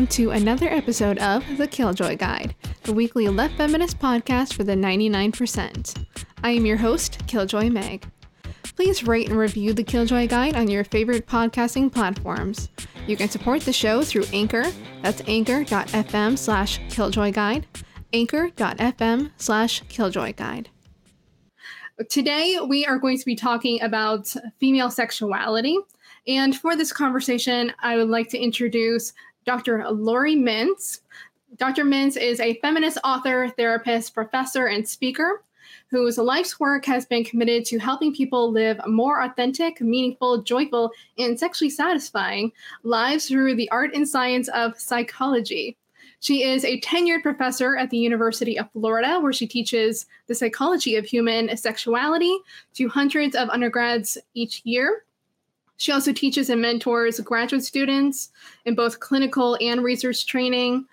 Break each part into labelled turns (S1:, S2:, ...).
S1: welcome to another episode of The Killjoy Guide, the weekly left feminist podcast for the 99%. I am your host, Killjoy Meg. Please rate and review The Killjoy Guide on your favorite podcasting platforms. You can support the show through Anchor, that's anchor.fm slash killjoyguide, anchor.fm slash killjoyguide. Today, we are going to be talking about female sexuality. And for this conversation, I would like to introduce Dr. Laurie Mintz. Dr. Mintz is a feminist author, therapist, professor, and speaker whose life's work has been committed to helping people live more authentic, meaningful, joyful, and sexually satisfying lives through the art and science of psychology. She is a tenured professor at the University of Florida, where she teaches the psychology of human sexuality to hundreds of undergrads each year. She also teaches and mentors graduate students in both clinical and research training.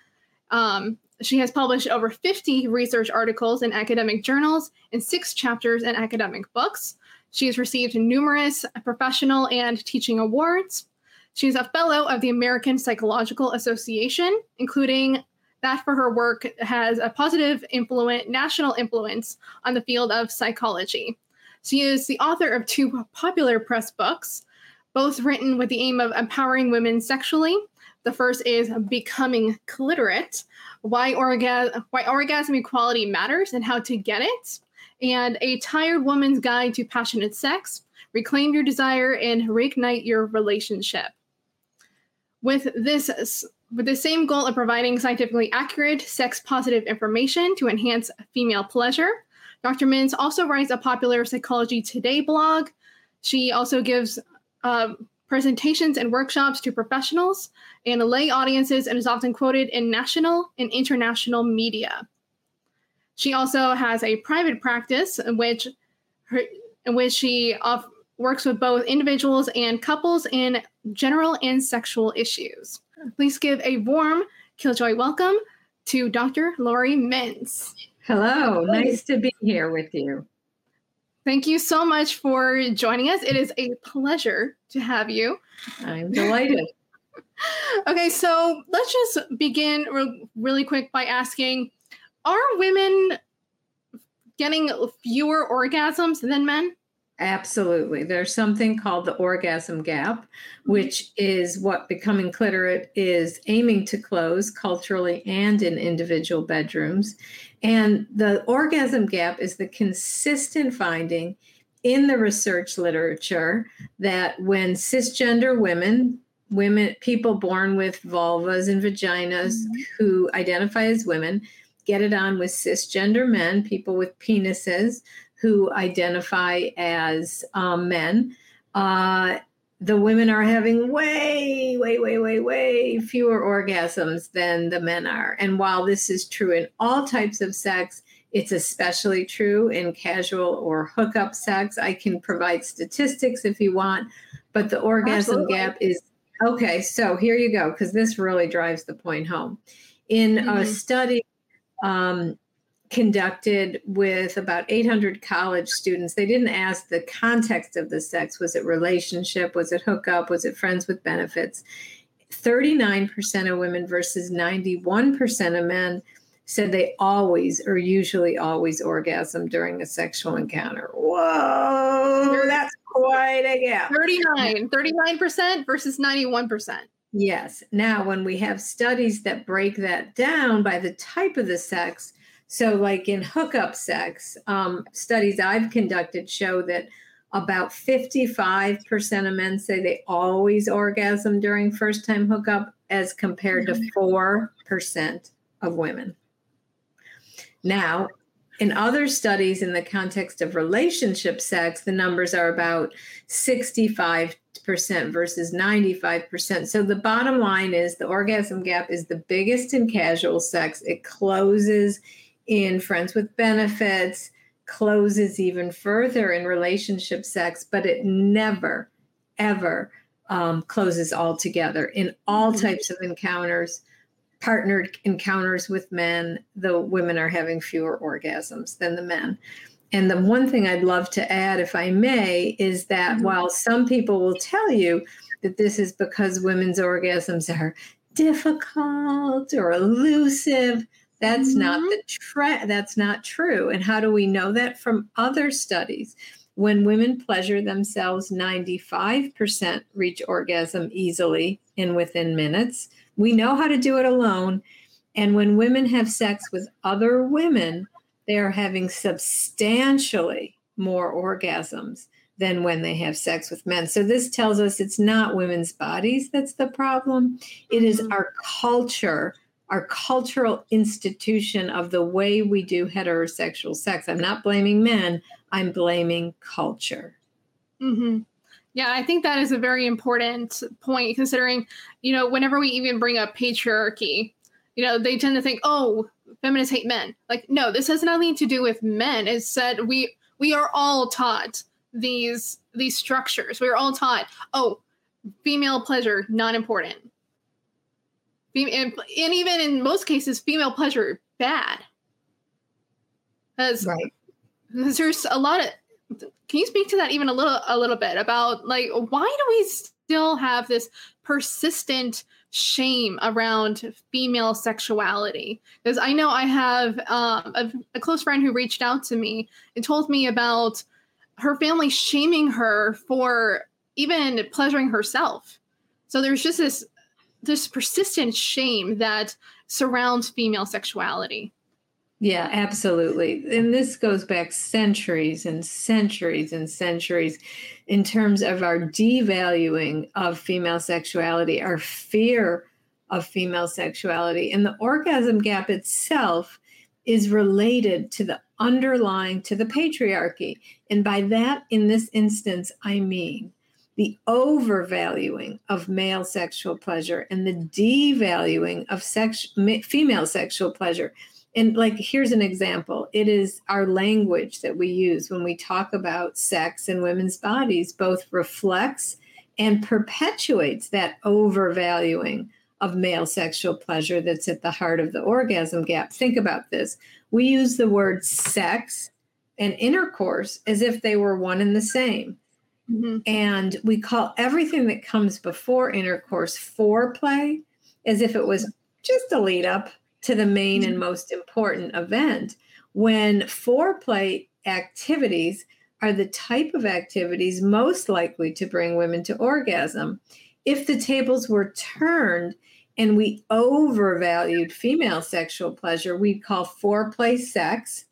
S1: Um, she has published over 50 research articles in academic journals and six chapters in academic books. She has received numerous professional and teaching awards. She's a fellow of the American Psychological Association, including that for her work has a positive influence, national influence on the field of psychology. She is the author of two popular press books, both written with the aim of empowering women sexually. The first is Becoming Cliterate Why, Orga- Why Orgasm Equality Matters and How to Get It, and A Tired Woman's Guide to Passionate Sex Reclaim Your Desire and Reignite Your Relationship. With this with the same goal of providing scientifically accurate, sex positive information to enhance female pleasure, Dr. Mintz also writes a popular Psychology Today blog. She also gives uh, presentations and workshops to professionals and lay audiences and is often quoted in national and international media. She also has a private practice in which her, in which she off, works with both individuals and couples in general and sexual issues. Please give a warm Killjoy welcome to Dr. Laurie Mintz.
S2: Hello, nice to be here with you.
S1: Thank you so much for joining us. It is a pleasure to have you.
S2: I'm delighted.
S1: okay, so let's just begin re- really quick by asking Are women getting fewer orgasms than men?
S2: Absolutely. There's something called the orgasm gap, mm-hmm. which is what Becoming Cliterate is aiming to close culturally and in individual bedrooms. And the orgasm gap is the consistent finding in the research literature that when cisgender women, women, people born with vulvas and vaginas mm-hmm. who identify as women, get it on with cisgender men, people with penises who identify as um, men. Uh, the women are having way, way, way, way, way fewer orgasms than the men are. And while this is true in all types of sex, it's especially true in casual or hookup sex. I can provide statistics if you want, but the orgasm Absolutely. gap is okay. So here you go, because this really drives the point home. In mm-hmm. a study um, conducted with about 800 college students. They didn't ask the context of the sex. Was it relationship? Was it hookup? Was it friends with benefits? 39% of women versus 91% of men said they always or usually always orgasm during a sexual encounter. Whoa, that's quite a gap.
S1: 39, 39% versus 91%.
S2: Yes. Now, when we have studies that break that down by the type of the sex, so, like in hookup sex, um, studies I've conducted show that about 55% of men say they always orgasm during first time hookup, as compared to 4% mm-hmm. of women. Now, in other studies in the context of relationship sex, the numbers are about 65% versus 95%. So the bottom line is the orgasm gap is the biggest in casual sex. It closes in friends with benefits, closes even further in relationship sex, but it never, ever um, closes altogether. In all mm-hmm. types of encounters, partnered encounters with men, the women are having fewer orgasms than the men. And the one thing I'd love to add, if I may, is that mm-hmm. while some people will tell you that this is because women's orgasms are difficult or elusive. That's mm-hmm. not the tra- that's not true. And how do we know that from other studies? When women pleasure themselves, 95% reach orgasm easily and within minutes. We know how to do it alone. And when women have sex with other women, they are having substantially more orgasms than when they have sex with men. So this tells us it's not women's bodies that's the problem. It is mm-hmm. our culture, our cultural institution of the way we do heterosexual sex. I'm not blaming men, I'm blaming culture.
S1: Mm-hmm. Yeah, I think that is a very important point considering, you know, whenever we even bring up patriarchy, you know, they tend to think, oh, feminists hate men. Like, no, this has nothing to do with men. It's said we we are all taught these these structures. We are all taught, oh, female pleasure not important. And, and even in most cases, female pleasure bad. Because right. there's a lot of. Can you speak to that even a little a little bit about like why do we still have this persistent shame around female sexuality because i know i have um, a, a, close friend who reached out to me and told me about her family shaming her for even pleasuring herself. So there's just this this persistent shame that surrounds female sexuality.
S2: Yeah, absolutely. And this goes back centuries and centuries and centuries in terms of our devaluing of female sexuality, our fear of female sexuality. And the orgasm gap itself is related to the underlying to the patriarchy. And by that, in this instance, I mean the overvaluing of male sexual pleasure and the devaluing of sex, female sexual pleasure. And, like, here's an example it is our language that we use when we talk about sex and women's bodies, both reflects and perpetuates that overvaluing of male sexual pleasure that's at the heart of the orgasm gap. Think about this. We use the word sex and intercourse as if they were one and the same. Mm-hmm. And we call everything that comes before intercourse foreplay as if it was just a lead up to the main mm-hmm. and most important event. When foreplay activities are the type of activities most likely to bring women to orgasm. If the tables were turned and we overvalued female sexual pleasure, we'd call foreplay sex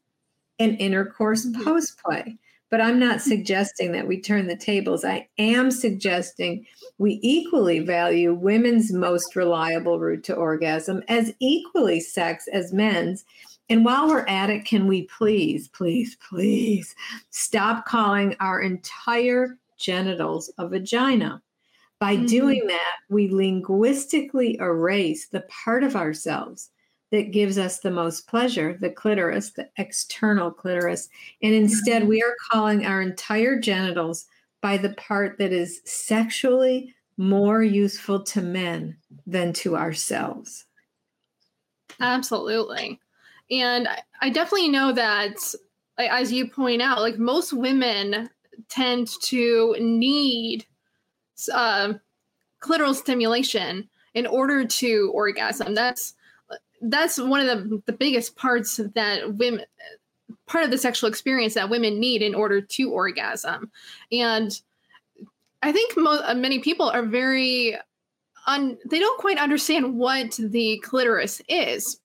S2: and intercourse mm-hmm. postplay. But I'm not suggesting that we turn the tables. I am suggesting we equally value women's most reliable route to orgasm as equally sex as men's. And while we're at it, can we please, please, please stop calling our entire genitals a vagina? By mm-hmm. doing that, we linguistically erase the part of ourselves that gives us the most pleasure, the clitoris, the external clitoris. And instead, mm-hmm. we are calling our entire genitals by the part that is sexually more useful to men than to ourselves.
S1: Absolutely. And I definitely know that, as you point out, like most women tend to need uh, clitoral stimulation in order to orgasm. That's that's one of the, the biggest parts that women part of the sexual experience that women need in order to orgasm and i think mo- uh, many people are very un- they don't quite understand what the clitoris is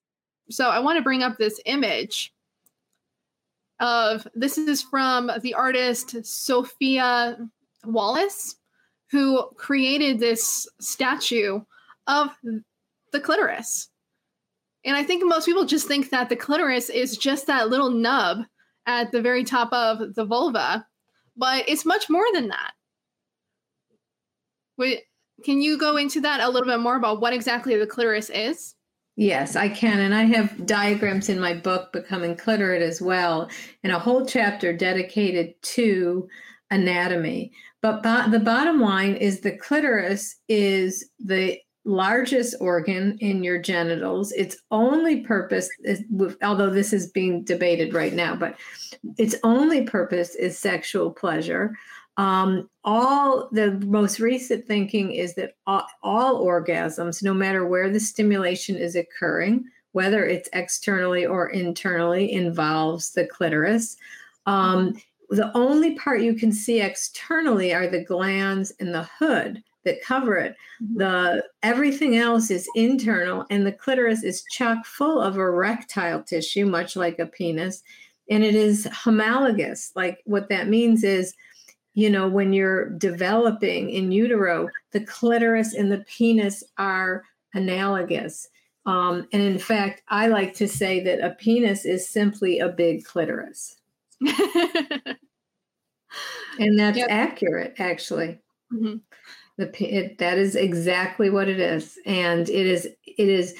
S1: so i want to bring up this image of this is from the artist sophia wallace who created this statue of the clitoris. And I think most people just think that the clitoris is just that little nub at the very top of the vulva, but it's much more than that. Wait, can you go into that a little bit more about what exactly the clitoris is?
S2: Yes, I can. And I have diagrams in my book, Becoming Cliterate, as well, and a whole chapter dedicated to anatomy. But bo- the bottom line is the clitoris is the largest organ in your genitals. Its only purpose is, although this is being debated right now, but its only purpose is sexual pleasure. Um, all the most recent thinking is that all, all orgasms, no matter where the stimulation is occurring, whether it's externally or internally, involves the clitoris. Um, the only part you can see externally are the glans and the hood that cover it. Mm-hmm. The everything else is internal, and the clitoris is chock full of erectile tissue, much like a penis, and it is homologous. Like what that means is, you know, when you're developing in utero, the clitoris and the penis are analogous. Um, and in fact, I like to say that a penis is simply a big clitoris. and that's yep. accurate, actually. Mm-hmm. The it, that is exactly what it is, and it is it is,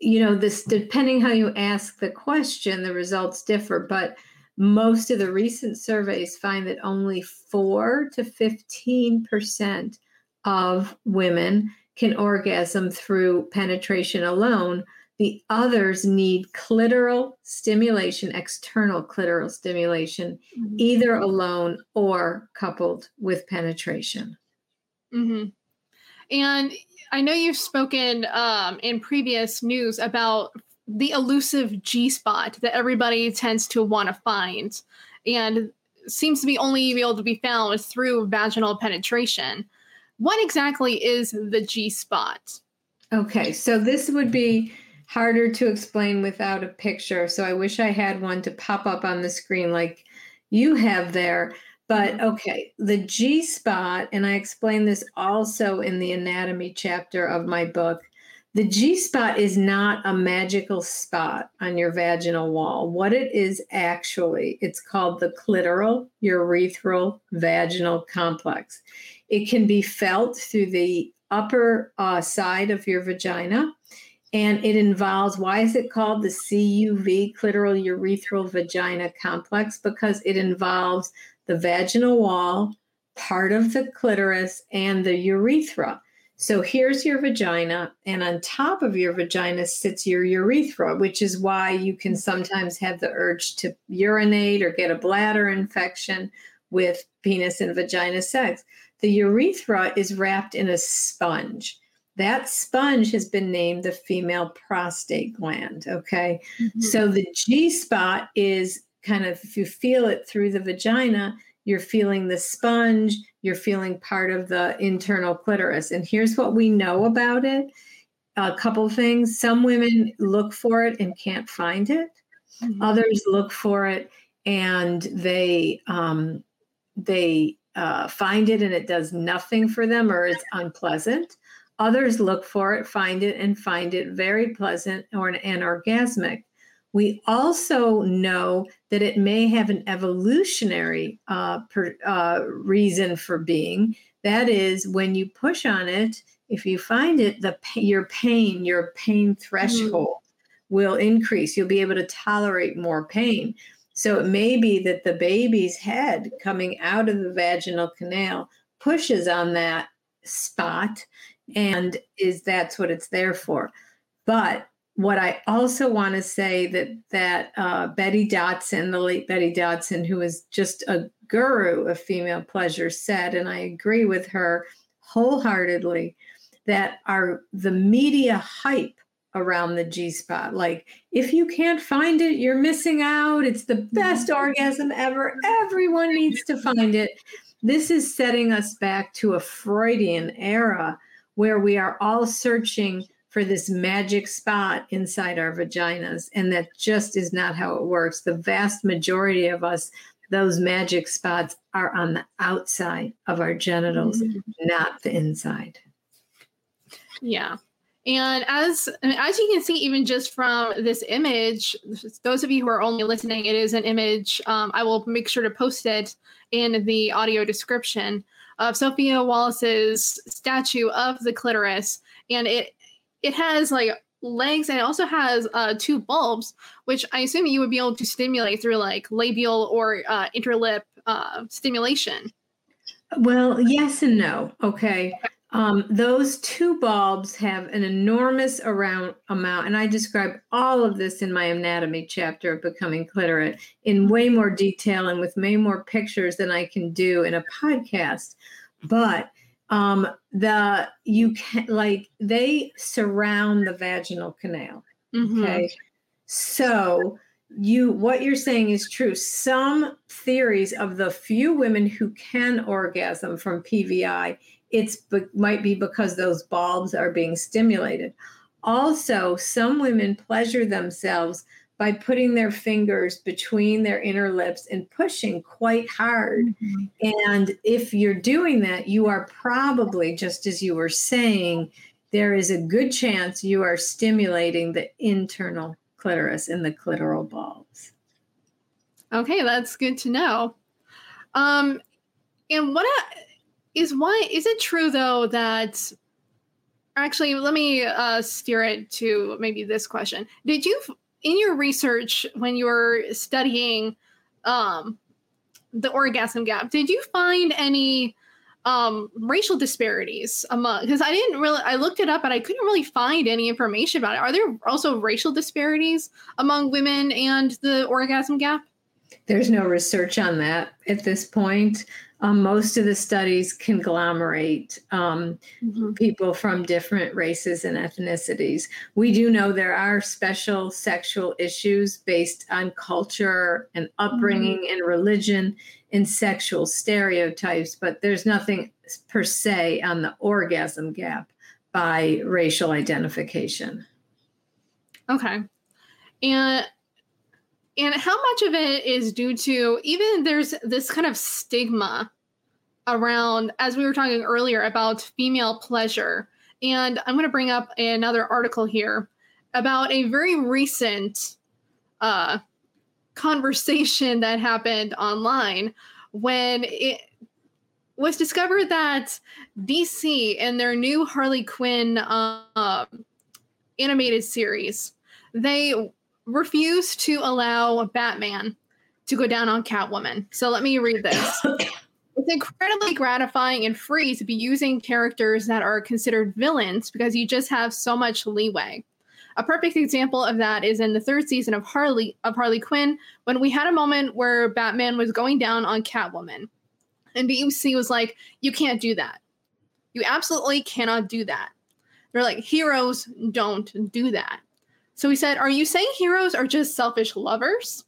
S2: you know, this depending how you ask the question, the results differ, but most of the recent surveys find that only four to fifteen percent of women can orgasm through penetration alone. The others need clitoral stimulation, external clitoral stimulation, mm-hmm. either alone or coupled with penetration.
S1: Mm-hmm. And I know you've spoken um, in previous news about the elusive G spot that everybody tends to want to find and seems to be only be able to be found through vaginal penetration. What exactly is the G spot?
S2: Okay, so this would be harder to explain without a picture. So I wish I had one to pop up on the screen like you have there. But okay, the G spot, and I explain this also in the anatomy chapter of my book. The G spot is not a magical spot on your vaginal wall. What it is actually, it's called the clitoral urethral vaginal complex. It can be felt through the upper uh, side of your vagina. And it involves, why is it called the CUV, clitoral urethral vagina complex? Because it involves the vaginal wall, part of the clitoris, and the urethra. So here's your vagina, and on top of your vagina sits your urethra, which is why you can sometimes have the urge to urinate or get a bladder infection with penis and vagina sex. The urethra is wrapped in a sponge. That sponge has been named the female prostate gland. Okay. Mm-hmm. So the G spot is kind of, if you feel it through the vagina, you're feeling the sponge, you're feeling part of the internal clitoris. And here's what we know about it a couple things. Some women look for it and can't find it, mm-hmm. others look for it and they, um, they, uh, find it and it does nothing for them or it's unpleasant. Others look for it, find it, and find it very pleasant or an orgasmic. We also know that it may have an evolutionary uh, per, uh, reason for being. That is, when you push on it, if you find it, the your pain, your pain threshold mm-hmm. will increase. You'll be able to tolerate more pain. So it may be that the baby's head coming out of the vaginal canal pushes on that spot and is that's what it's there for. But what I also want to say that that uh, Betty Dodson, the late Betty Dodson, who was just a guru of female pleasure, said, and I agree with her wholeheartedly, that our the media hype around the G spot, like if you can't find it, you're missing out. It's the best orgasm ever. Everyone needs to find it. This is setting us back to a Freudian era where we are all searching for this magic spot inside our vaginas. And that just is not how it works. The vast majority of us, those magic spots are on the outside of our genitals, mm-hmm. not the inside.
S1: Yeah. And as as you can see, even just from this image, those of you who are only listening, it is an image. Um, I will make sure to post it in the audio description of Sophia Wallace's statue of the clitoris, and it it has like legs and it also has uh, two bulbs, which I assume you would be able to stimulate through like labial or uh, interlip uh, stimulation.
S2: Well, yes and no. Okay. Um, those two bulbs have an enormous around amount, and I describe all of this in my anatomy chapter of Becoming Cliterate in way more detail and with way more pictures than I can do in a podcast. But um, the you can like they surround the vaginal canal.
S1: Mhm.
S2: Okay, so you what you're saying is true. Some theories of the few women who can orgasm from PVI it's be, might be because those bulbs are being stimulated. Also, some women pleasure themselves by putting their fingers between their inner lips and pushing quite hard. And if you're doing that, you are probably, just as you were saying, there is a good chance you are stimulating the internal clitoris and the clitoral bulbs.
S1: Okay, that's good to know. Um, and what I, is why is it true though that actually let me uh, steer it to maybe this question? Did you in your research when you were studying um, the orgasm gap, did you find any um, racial disparities among? Because I didn't really, I looked it up, but I couldn't really find any information about it. Are there also racial disparities among women and the orgasm gap?
S2: There's no research on that at this point. Um, most of the studies conglomerate um, people from different races and ethnicities. We do know there are special sexual issues based on culture and upbringing and religion and sexual stereotypes, but there's nothing per se on the orgasm gap by racial identification.
S1: Okay. And and how much of it is due to even there's this kind of stigma around as we were talking earlier about female pleasure. And I'm going to bring up another article here about a very recent uh, conversation that happened online when it was discovered that DC in their new Harley Quinn um, animated series, they refused to allow Batman to go down on Catwoman. So let me read this. it's incredibly gratifying and free to be using characters that are considered villains because you just have so much leeway. A perfect example of that is in the third season of Harley of Harley Quinn when we had a moment where Batman was going down on Catwoman. And BUC was like, "You can't do that. You absolutely cannot do that." They're like, "Heroes don't do that." So we said, Are you saying heroes are just selfish lovers?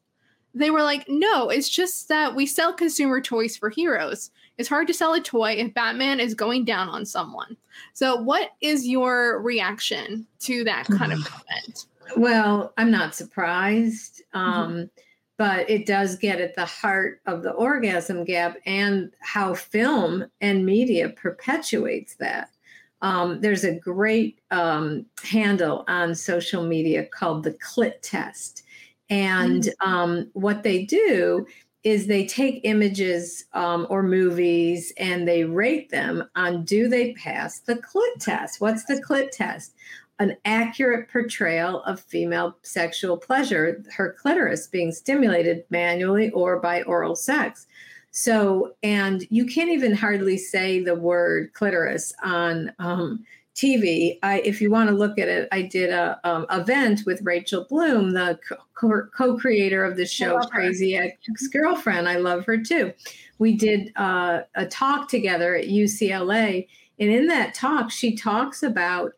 S1: They were like, No, it's just that we sell consumer toys for heroes. It's hard to sell a toy if Batman is going down on someone. So, what is your reaction to that kind of comment?
S2: Well, I'm not surprised. Um, But it does get at the heart of the orgasm gap and how film and media perpetuates that. Um, there's a great um, handle on social media called the clit test. And um, what they do is they take images um, or movies and they rate them on do they pass the clit test? What's the clit test? An accurate portrayal of female sexual pleasure, her clitoris being stimulated manually or by oral sex. So, and you can't even hardly say the word clitoris on um, TV. I, if you want to look at it, I did a um, event with Rachel Bloom, the co- co-creator of the show. Crazy Ex-Girlfriend. I love her too. We did uh, a talk together at UCLA, and in that talk, she talks about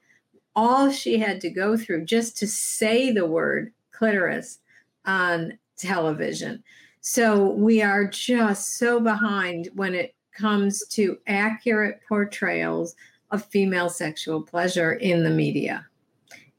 S2: all she had to go through just to say the word clitoris on television. So we are just so behind when it comes to accurate portrayals of female sexual pleasure in the media.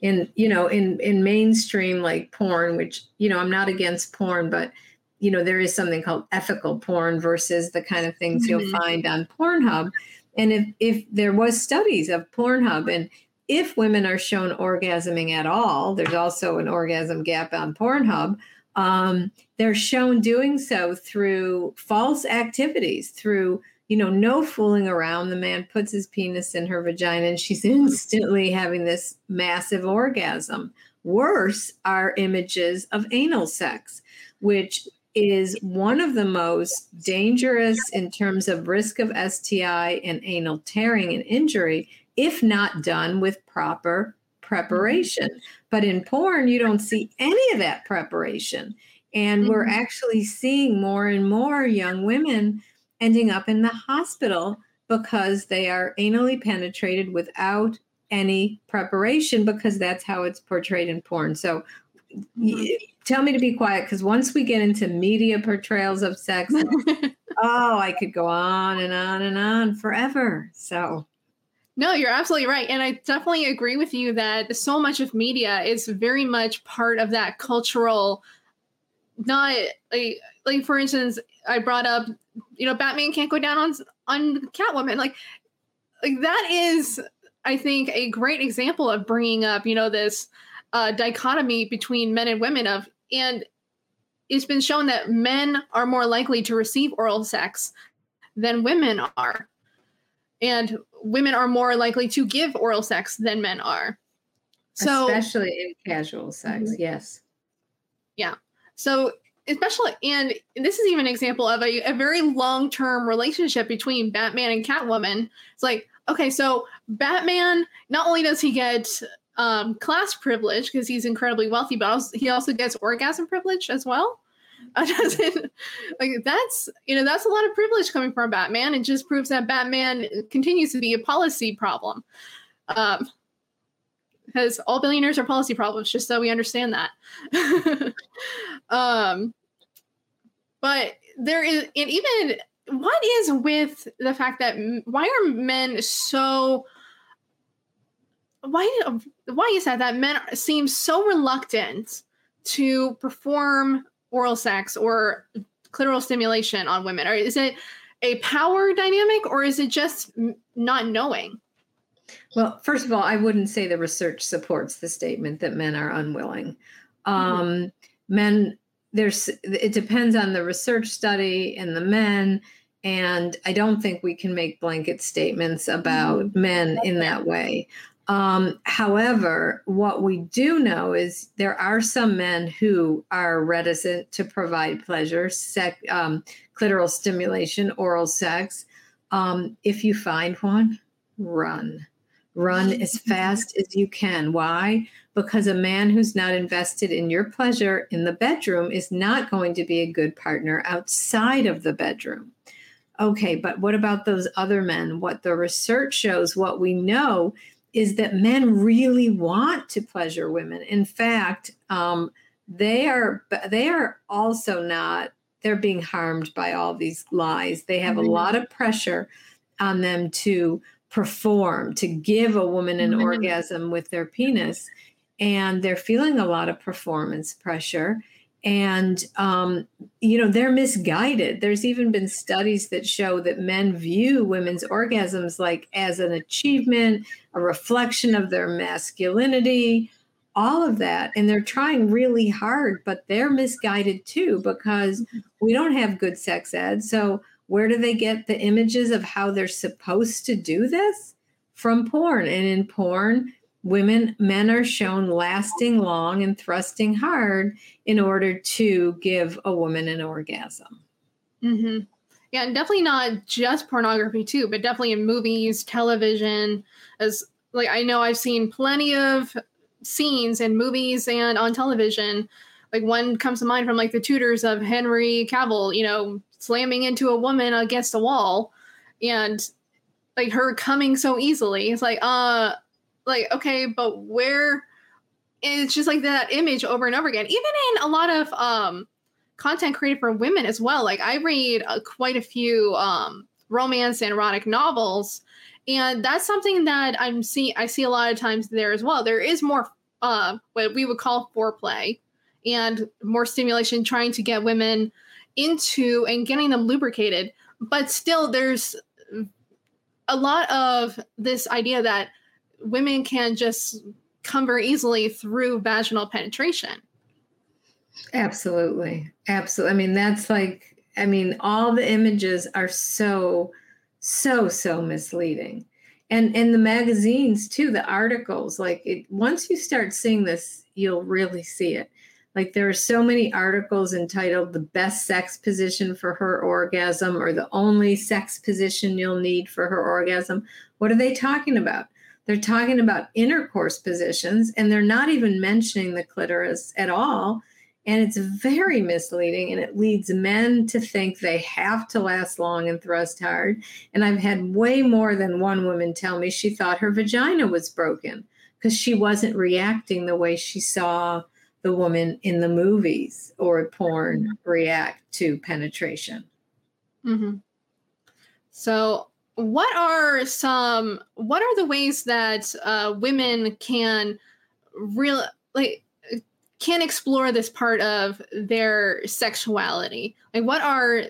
S2: In you know, in in mainstream like porn, which you know, I'm not against porn, but you know, there is something called ethical porn versus the kind of things you'll
S1: Mhm.
S2: find on Pornhub. And if if there was studies of Pornhub and if women are shown orgasming at all, there's also an orgasm gap on Pornhub. Um, they're shown doing so through false activities, through you know, no fooling around. The man puts his penis in her vagina and she's instantly having this massive orgasm. Worse are images of anal sex, which is one of the most dangerous in terms of risk of STI and anal tearing and injury if not done with proper preparation. But in porn, you don't see any of that preparation. And mm-hmm. we're actually seeing more and more young women ending up in the hospital because they are anally penetrated without any preparation because that's how it's portrayed in porn. So mm-hmm. tell me to be quiet because once we get into media portrayals of sex, oh, I could go on and on and on forever. So
S1: no, you're absolutely right. And I definitely agree with you that so much of media is very much part of that cultural not like like for instance, I brought up, you know, Batman can't go down on on Catwoman. Like like that is I think a great example of bringing up, you know, this uh, dichotomy between men and women of and it's been shown that men are more likely to receive oral sex than women are and women are more likely to give oral sex than men are.
S2: So especially in casual sex, mm-hmm. yes.
S1: Yeah. So especially and this is even an example of a, a very long-term relationship between Batman and Catwoman. It's like, okay, so Batman not only does he get um, class privilege because he's incredibly wealthy, but also, he also gets orgasm privilege as well. like that's you know that's a lot of privilege coming from Batman. It just proves that Batman continues to be a policy problem. Um, because all billionaires are policy problems, just so we understand that. um, but there is, and even what is with the fact that why are men so why why is that that men seem so reluctant to perform oral sex or clitoral stimulation on women? Or is it a power dynamic or is it just not knowing?
S2: Well, first of all, I wouldn't say the research supports the statement that men are unwilling. Mm-hmm. Um, mm-hmm. Men, there's it depends on the research study and the men, and I don't think we can make blanket statements about mm-hmm. men in that way. Um, however, what we do know is there are some men who are reticent to provide pleasure, sec, um, clitoral stimulation, oral sex. Um, if you find one, run. Run as fast as you can. Why? Because a man who's not invested in your pleasure in the bedroom is not going to be a good partner outside of the bedroom. Okay, but what about those other men? What the research shows, what we know is that men really want to pleasure women. In fact, um, they are they are also not they're being harmed by all these lies. They have mm-hmm. a lot of pressure on them to perform, to give a woman an mm-hmm. orgasm with their penis, and they're feeling a lot of performance pressure and um, you know they're misguided. There's even been studies that show that men view women's orgasms like as an achievement a reflection of their masculinity all of that. And they're trying really hard but they're misguided too because mm-hmm. we don't have good sex ed. So where do they get the images of how they're supposed to do this? From porn. And in porn women men are shown lasting long and thrusting hard in order to give a woman an orgasm
S1: mm-hmm. yeah and definitely not just pornography too but definitely in movies television as like i know i've seen plenty of scenes in movies and on television like one comes to mind from like the Tudors of henry cavill you know slamming into a woman against a wall and like her coming so easily it's like uh like okay but where it's just like that image over and over again. Even in a lot of um content created for women as well. Like i read uh, quite a few um romance and erotic novels and that's something that i'm see i see a lot of times there as well. There is more uh what we would call foreplay and more stimulation trying to get women into and getting them lubricated. But still there's a lot of this idea that women can just come very easily through vaginal penetration.
S2: Absolutely. Absolutely. I mean, that's like, I mean, all the images are so, so, so misleading. And and the magazines too, the articles, like it once you start seeing this, you'll really see it. Like there are so many articles entitled The Best Sex Position for Her Orgasm or The Only Sex Position You'll Need for Her Orgasm. What are they talking about? They're talking about intercourse positions and they're not even mentioning the clitoris at all. And it's very misleading and it leads men to think they have to last long and thrust hard. And I've had way more than one woman tell me she thought her vagina was broken because she wasn't reacting the way she saw the woman in the movies or porn react to penetration.
S1: Mm-hmm. So, what are some? What are the ways that uh, women can real like can explore this part of their sexuality? Like, what are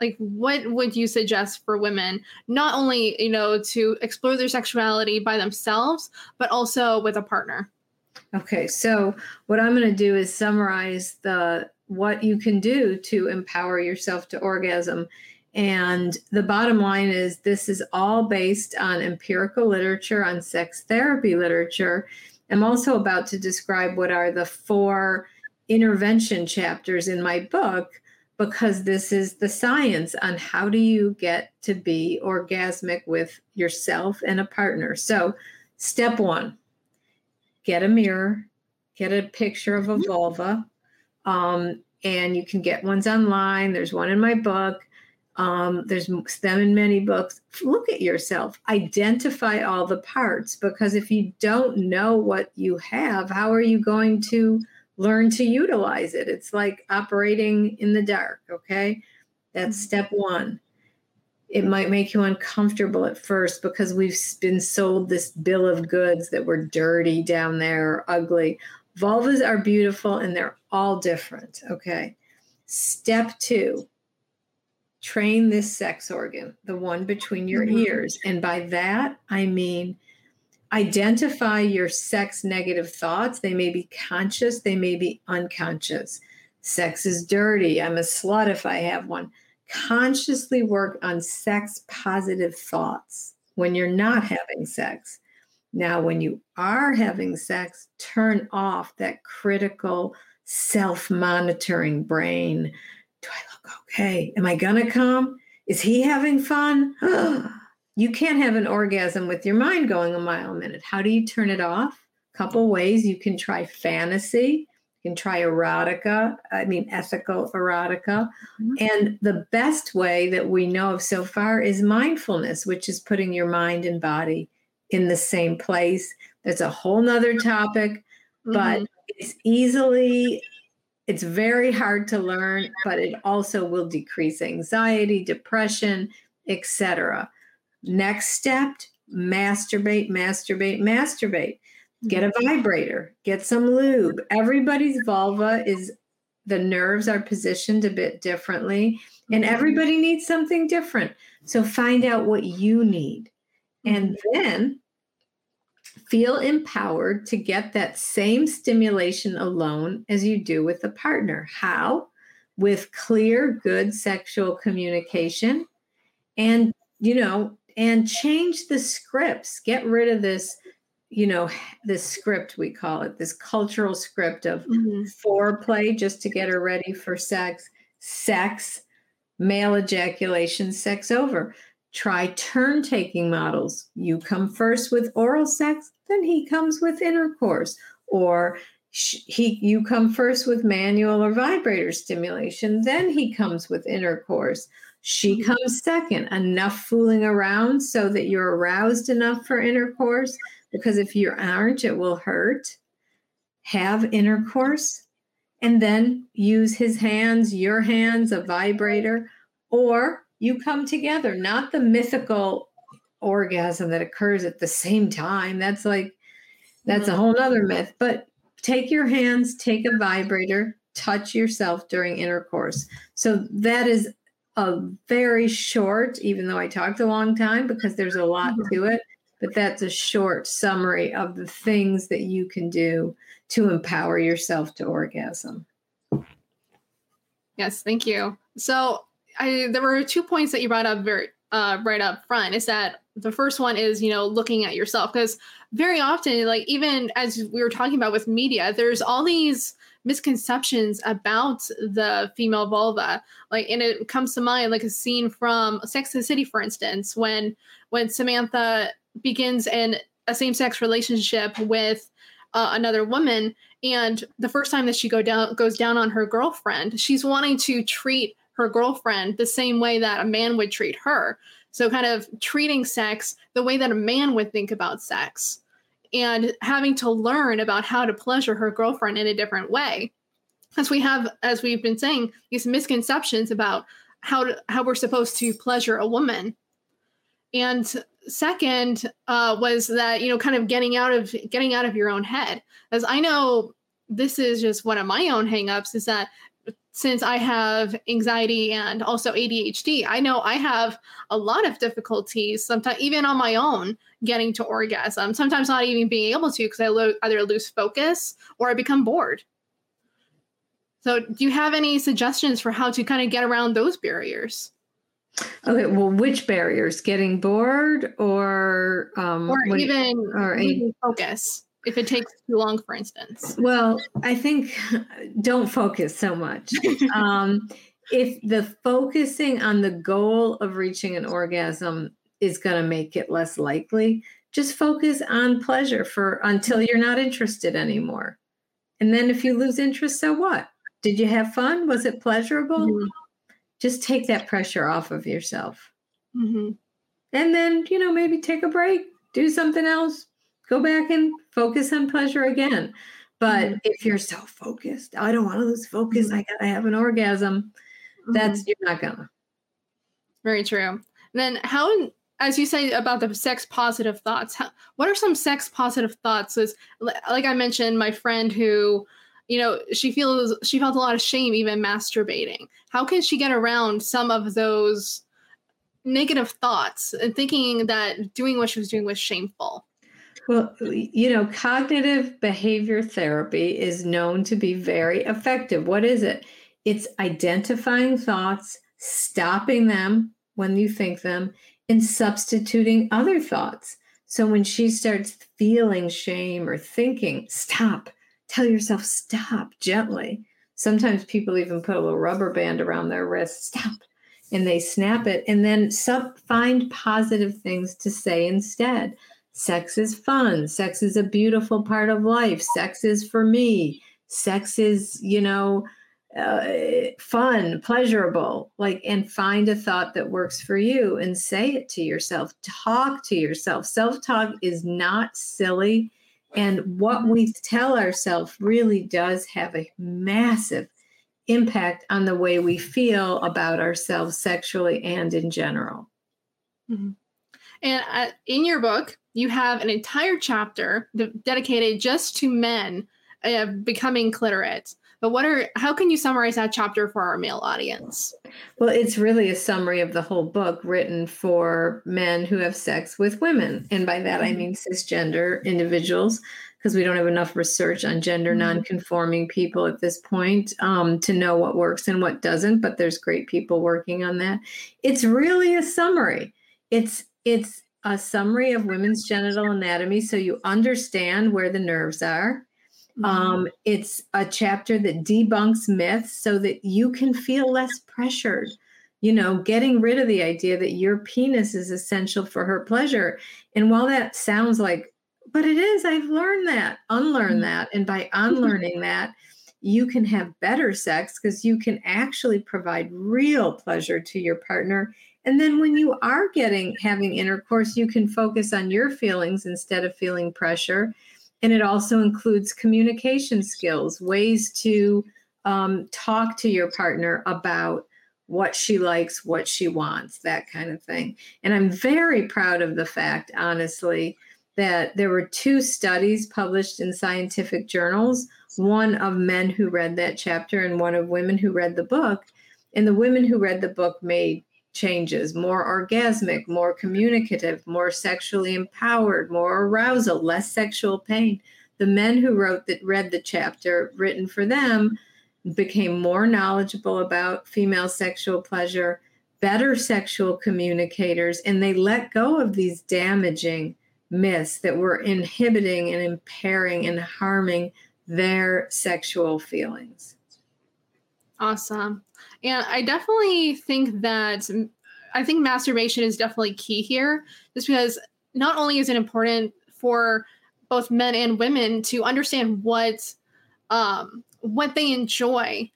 S1: like what would you suggest for women not only you know to explore their sexuality by themselves but also with a partner
S2: okay so what i'm going to do is summarize the what you can do to empower yourself to orgasm and the bottom line is this is all based on empirical literature on sex therapy literature i'm also about to describe what are the four intervention chapters in my book because this is the science on how do you get to be orgasmic with yourself and a partner. So, step one get a mirror, get a picture of a vulva, um, and you can get ones online. There's one in my book. Um, there's them in many books. Look at yourself, identify all the parts because if you don't know what you have, how are you going to? learn to utilize it. It's like operating in the dark, okay? That's mm-hmm. step one. It might make you uncomfortable at first because we've been sold this bill of goods that we're dirty down there, ugly. Vulvas are beautiful and they're all different, okay? Step two, train this sex organ, the one between your mm-hmm. ears. And by that, I mean identify your sex negative thoughts. They may be conscious, they may be unconscious. Sex is dirty. I'm a slut if I have one. Consciously work on sex positive thoughts when you're not having sex. Now, when you are having sex, turn off that critical self monitoring brain. Do I okay? Am I going to come? Is he having fun? you can't have an orgasm with your mind going a mile a minute. How do you turn it off? A couple ways. You can try fantasy. You can try erotica, I mean, ethical erotica. Mm-hmm. And the best way that we know of so far is mindfulness, which is putting your mind and body in the same place. That's a whole nother topic, mm-hmm. but it's easily, it's very hard to learn, but it also will decrease anxiety, depression, etc. Next step, masturbate, masturbate, masturbate. Get a mm-hmm. vibrator, get some lube. Everybody's vulva is the nerves are positioned a bit differently, and mm-hmm. everybody needs something different. So find out what you need. And mm-hmm. then feel empowered to get that same stimulation alone as you do with a partner. How? With clear, good sexual communication and, you know, and change the scripts. Get rid of this, you know, this script we call it, this cultural script of mm-hmm. foreplay just to get her ready for sex, sex, male ejaculation, sex over. Try turn taking models. You come first with oral sex, then he comes with intercourse. Or he you come first with manual or vibrator stimulation, then he comes with intercourse she mm-hmm. comes second. Enough fooling around so that you're aroused enough for intercourse. Because if you aren't, it will hurt. Have intercourse and then use his hands, your hands, a vibrator, or you come together, not the mythical orgasm that occurs at the same time. That's like, that's a mm-hmm. whole other myth. But take your hands, take a vibrator, touch yourself during intercourse. So that is a very short, even though I talked a long time because there's a lot mm-hmm. to it, but that's a short summary of the things that you can do to empower yourself to orgasm.
S1: Yes, thank you. So I there were two points that you brought up very uh, right up front. Is that the first one is you know looking at yourself because very often like even as we were talking about with media, there's all these misconceptions about the female vulva. Like, and it comes to mind like a scene from Sex and the City, for instance, when when Samantha begins in a same-sex relationship with uh, another woman, and the first time that she go down goes down on her girlfriend, she's wanting to treat her girlfriend the same way that a man would treat her. So, kind of treating sex the way that a man would think about sex and having to learn about how to pleasure her girlfriend in a different way. As we have, as we've been saying, these misconceptions about how to, how we're supposed to pleasure a woman. And second uh, was that you know kind of getting out of getting out of your own head as i know this is just one of my own hangups is that since I have anxiety and also ADHD, I know I have a lot of difficulties, sometimes even on my own, getting to orgasm. Sometimes not even being able to because I lo- either lose focus or I become bored. So, do you have any suggestions for how to kind of get around those barriers?
S2: Okay, well, which barriers? Getting bored or um,
S1: or even or a- focus? If it takes too long, for instance?
S2: Well, I think don't focus so much. um, if the focusing on the goal of reaching an orgasm is going to make it less likely, just focus on pleasure for until you're not interested anymore. And then if you lose interest, so what? Did you have fun? Was it pleasurable? Mm-hmm. Just take that pressure off of yourself. Mm-hmm. And then, you know, maybe take a break, do something else, go back and focus on pleasure again. But mm-hmm. if you're so focused, I don't want to lose focus. Mm-hmm. I gotta have an orgasm. Mm-hmm. That's you're not gonna.
S1: Very true. And then how as you say about the sex positive thoughts, how, what are some sex positive thoughts? Is like I mentioned, my friend who, you know, she feels she felt a lot of shame even masturbating. How can she get around some of those negative thoughts and thinking that doing what she was doing was shameful?
S2: Well, you know, cognitive behavior therapy is known to be very effective. What is it? It's identifying thoughts, stopping them when you think them, and substituting other thoughts. So when she starts feeling shame or thinking, stop, tell yourself, stop gently. Sometimes people even put a little rubber band around their wrist, stop, and they snap it, and then sub- find positive things to say instead. Sex is fun. Sex is a beautiful part of life. Sex is for me. Sex is, you know, uh, fun, pleasurable. Like, and find a thought that works for you and say it to yourself. Talk to yourself. Self talk is not silly. And what we tell ourselves really does have a massive impact on the way we feel about ourselves sexually and in general.
S1: Mm-hmm. And uh, in your book, you have an entire chapter dedicated just to men uh, becoming cliterate. But what are how can you summarize that chapter for our male audience?
S2: Well, it's really a summary of the whole book written for men who have sex with women. And by that I mm-hmm. mean cisgender individuals, because we don't have enough research on gender mm-hmm. nonconforming people at this point um, to know what works and what doesn't. But there's great people working on that. It's really a summary. It's it's a summary of women's genital anatomy so you understand where the nerves are. Mm-hmm. Um, it's a chapter that debunks myths so that you can feel less pressured. You know, getting rid of the idea that your penis is essential for her pleasure. And while that sounds like, but it is, I've learned that, unlearn mm-hmm. that. And by unlearning that, you can have better sex because you can actually provide real pleasure to your partner and then when you are getting having intercourse, you can focus on your feelings instead of feeling pressure. And it also includes communication skills, ways to um, talk to your partner about what she likes, what she wants, that kind of thing. And I'm very proud of the fact, honestly, that there were two studies published in scientific journals one of men who read that chapter and one of women who read the book. And the women who read the book made changes more orgasmic, more communicative, more sexually empowered, more arousal, less sexual pain. The men who wrote that read the chapter written for them became more knowledgeable about female sexual pleasure, better sexual communicators, and they let go of these damaging myths that were inhibiting and impairing and harming their sexual feelings.
S1: Awesome. And I definitely think that I think masturbation is definitely key here, just because not only is it important for both men and women to understand what um, what they enjoy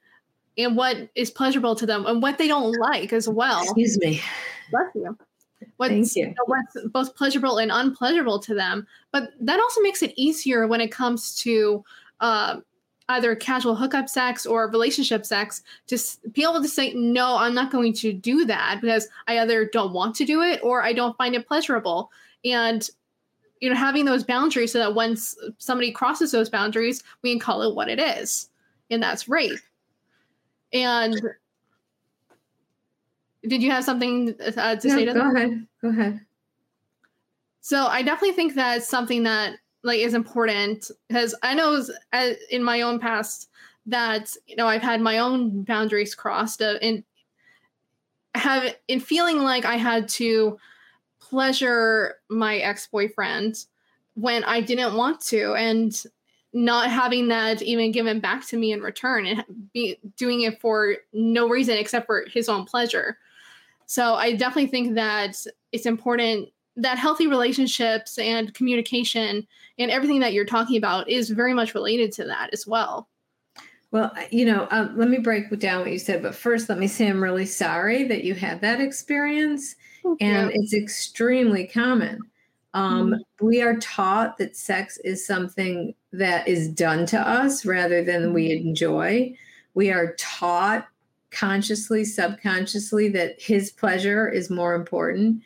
S1: and what is pleasurable to them and what they don't like as well.
S2: Excuse me.
S1: Bless you. What's, Thank you. you know, what's both pleasurable and unpleasurable to them. But that also makes it easier when it comes to uh, either casual hookup sex or relationship sex to be able to say, no, I'm not going to do that because I either don't want to do it or I don't find it pleasurable. And you know, having those boundaries so that once somebody crosses those boundaries, we can call it what it is, and that's rape. And did you have something uh, to
S2: no,
S1: say to
S2: go that? Go ahead. Go ahead.
S1: So I definitely think that's something that like is important because I know uh, in my own past that you know I've had my own boundaries crossed uh, and have in feeling like I had to pleasure my ex-boyfriend when I didn't want to and not having that even given back to me in return and be doing it for no reason except for his own pleasure. So I definitely think that it's important that healthy relationships and communication and everything that you're talking about is very much related to that as well.
S2: Well, you know, uh, let me break down what you said, but first, let me say I'm really sorry that you had that experience, and it's extremely common. Um, mm-hmm. We are taught that sex is something that is done to us rather than we mm-hmm. enjoy. We are taught consciously, subconsciously, that his pleasure is more important.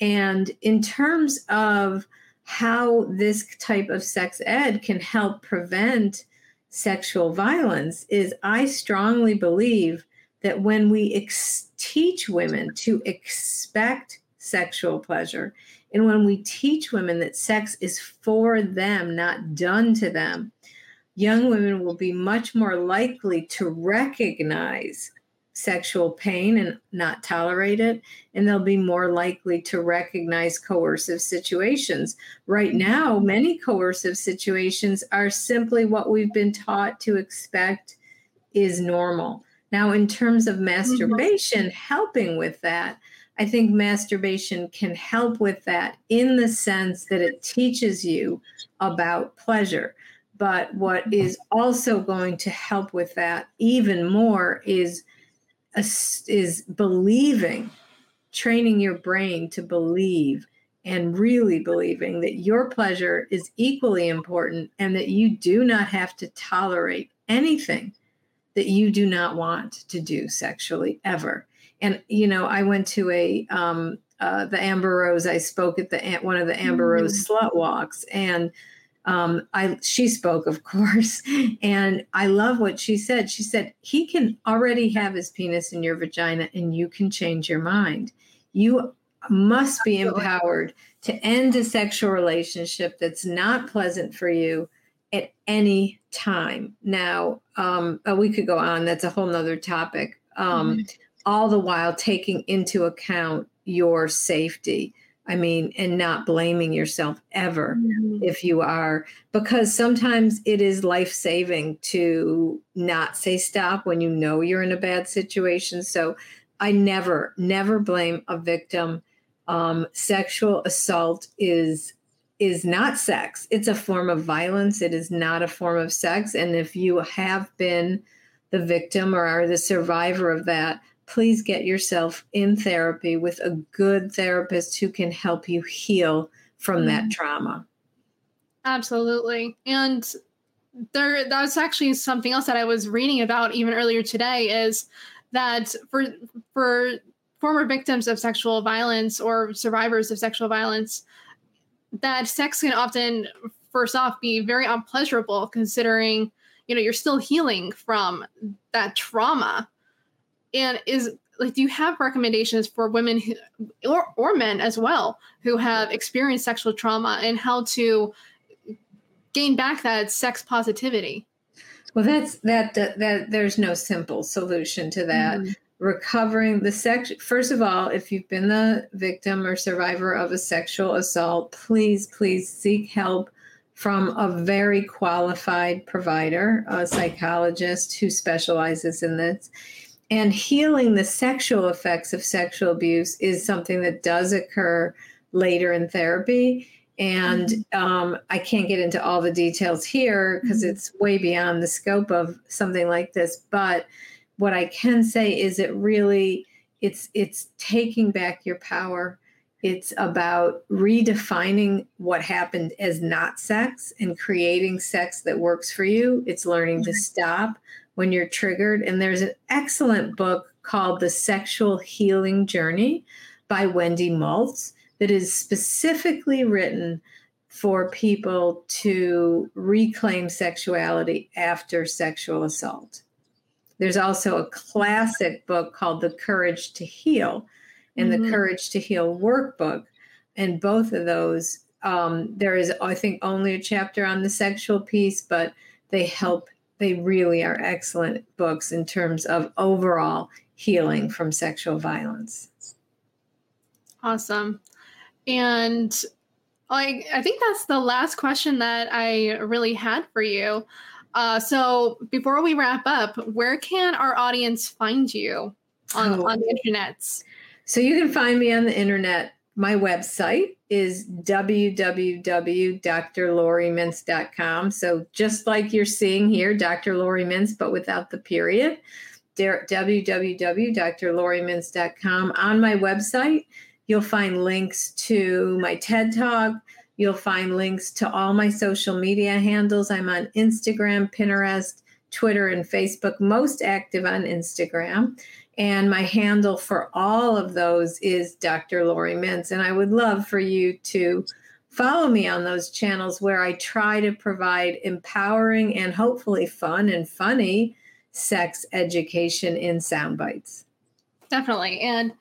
S2: And in terms of how this type of sex ed can help prevent sexual violence, is I strongly believe that when we ex- teach women to expect sexual pleasure, and when we teach women that sex is for them, not done to them, young women will be much more likely to recognize sexual pain and not tolerate it, and they'll be more likely to recognize coercive situations. Right now, many coercive situations are simply what we've been taught to expect is normal. Now, in terms of masturbation, mm-hmm. helping with that, I think masturbation can help with that in the sense that it teaches you about pleasure. But what is also going to help with that even more is is believing, training your brain to believe and really believing that your pleasure is equally important and that you do not have to tolerate anything that you do not want to do sexually ever. And you know, I went to a um, uh, the Amber Rose. I spoke at the one of the Amber Rose mm. slut walks, and um, I she spoke, of course, and I love what she said. She said he can already have his penis in your vagina, and you can change your mind. You must be empowered to end a sexual relationship that's not pleasant for you at any time. Now, um, oh, we could go on. That's a whole nother topic. Um, mm-hmm. All the while taking into account your safety I mean, and not blaming yourself ever mm-hmm. if you are, because sometimes it is life saving to not say stop when you know you're in a bad situation. So I never, never blame a victim. Um, sexual assault is is not sex. It's a form of violence. It is not a form of sex. And if you have been the victim or are the survivor of that, please get yourself in therapy with a good therapist who can help you heal from that mm-hmm. trauma.
S1: Absolutely. And there that's actually something else that I was reading about even earlier today is that for for former victims of sexual violence or survivors of sexual violence that sex can often first off be very unpleasurable considering you know you're still healing from that trauma and is like do you have recommendations for women who or, or men as well who have experienced sexual trauma and how to gain back that sex positivity
S2: well that's that that, that there's no simple solution to that mm-hmm. recovering the sex first of all if you've been the victim or survivor of a sexual assault please please seek help from a very qualified provider, a psychologist who specializes in this. And healing the sexual effects of sexual abuse is something that does occur later in therapy. And mm-hmm. um, I can't get into all the details here because mm-hmm. it's way beyond the scope of something like this. But what I can say is it really it's it's taking back your power it's about redefining what happened as not sex and creating sex that works for you. It's learning to mm-hmm. stop when you're triggered. And there's an excellent book called The Sexual Healing Journey by Wendy Maltz that is specifically written for people to reclaim sexuality after sexual assault. There's also a classic book called The Courage to Heal and mm-hmm. the Courage to Heal workbook. And both of those, um, there is, I think, only a chapter on the sexual piece, but they help. They really are excellent books in terms of overall healing from sexual violence.
S1: Awesome. And I, I think that's the last question that I really had for you. Uh, so before we wrap up, where can our audience find you on, oh. on the internet?
S2: So you can find me on the internet. My website is www.drlauriemintz.com. So just like you're seeing here, Dr. Laurie Mintz, but without the period, www.drlauriemintz.com. On my website, you'll find links to my TED Talk. You'll find links to all my social media handles. I'm on Instagram, Pinterest, Twitter, and Facebook, most active on Instagram. And my handle for all of those is Dr. Laurie Mintz. And I would love for you to follow me on those channels where I try to provide empowering and hopefully fun and funny sex education in sound bites.
S1: Definitely. And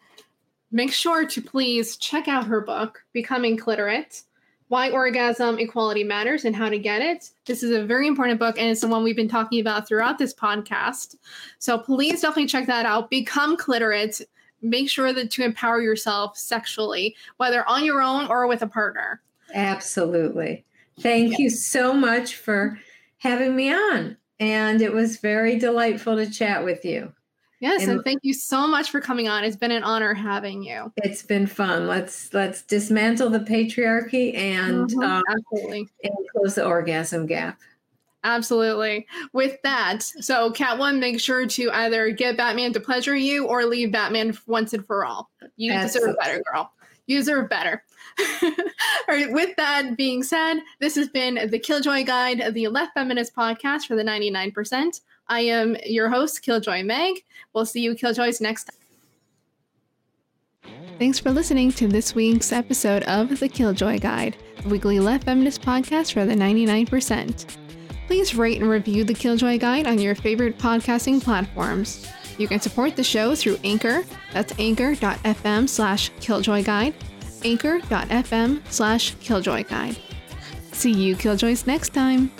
S1: make sure to please check out her book, Becoming Cliterate why orgasm equality matters and how to get it. This is a very important book, and it's the one we've been talking about throughout this podcast. So please definitely check that out. Become cliterate. Make sure that to empower yourself sexually, whether on your own or with a partner.
S2: Absolutely. Thank yes. you so much for having me on. And it was very delightful to chat with you.
S1: Yes, and, and, thank you so much for coming on. It's been an honor having you.
S2: It's been fun. Let's let's dismantle the patriarchy and mm-hmm, um, absolutely and close the orgasm gap.
S1: Absolutely. With that, so Catwoman, make sure to either get Batman to pleasure you or leave Batman once and for all. You absolutely. deserve better, girl. You deserve better. all right. With that being said, this has been the Killjoy Guide, the Left Feminist podcast for the 99%. I am your host, Killjoy Meg. We'll see you, Killjoys, next time. Thanks for listening to this week's episode of The Killjoy Guide, the weekly left feminist podcast for the 99%. Please rate and review The Killjoy Guide on your favorite podcasting platforms. You can support the show through Anchor, that's anchor.fm slash killjoy guide, anchor.fm slash killjoy guide. See you, Killjoys, next time.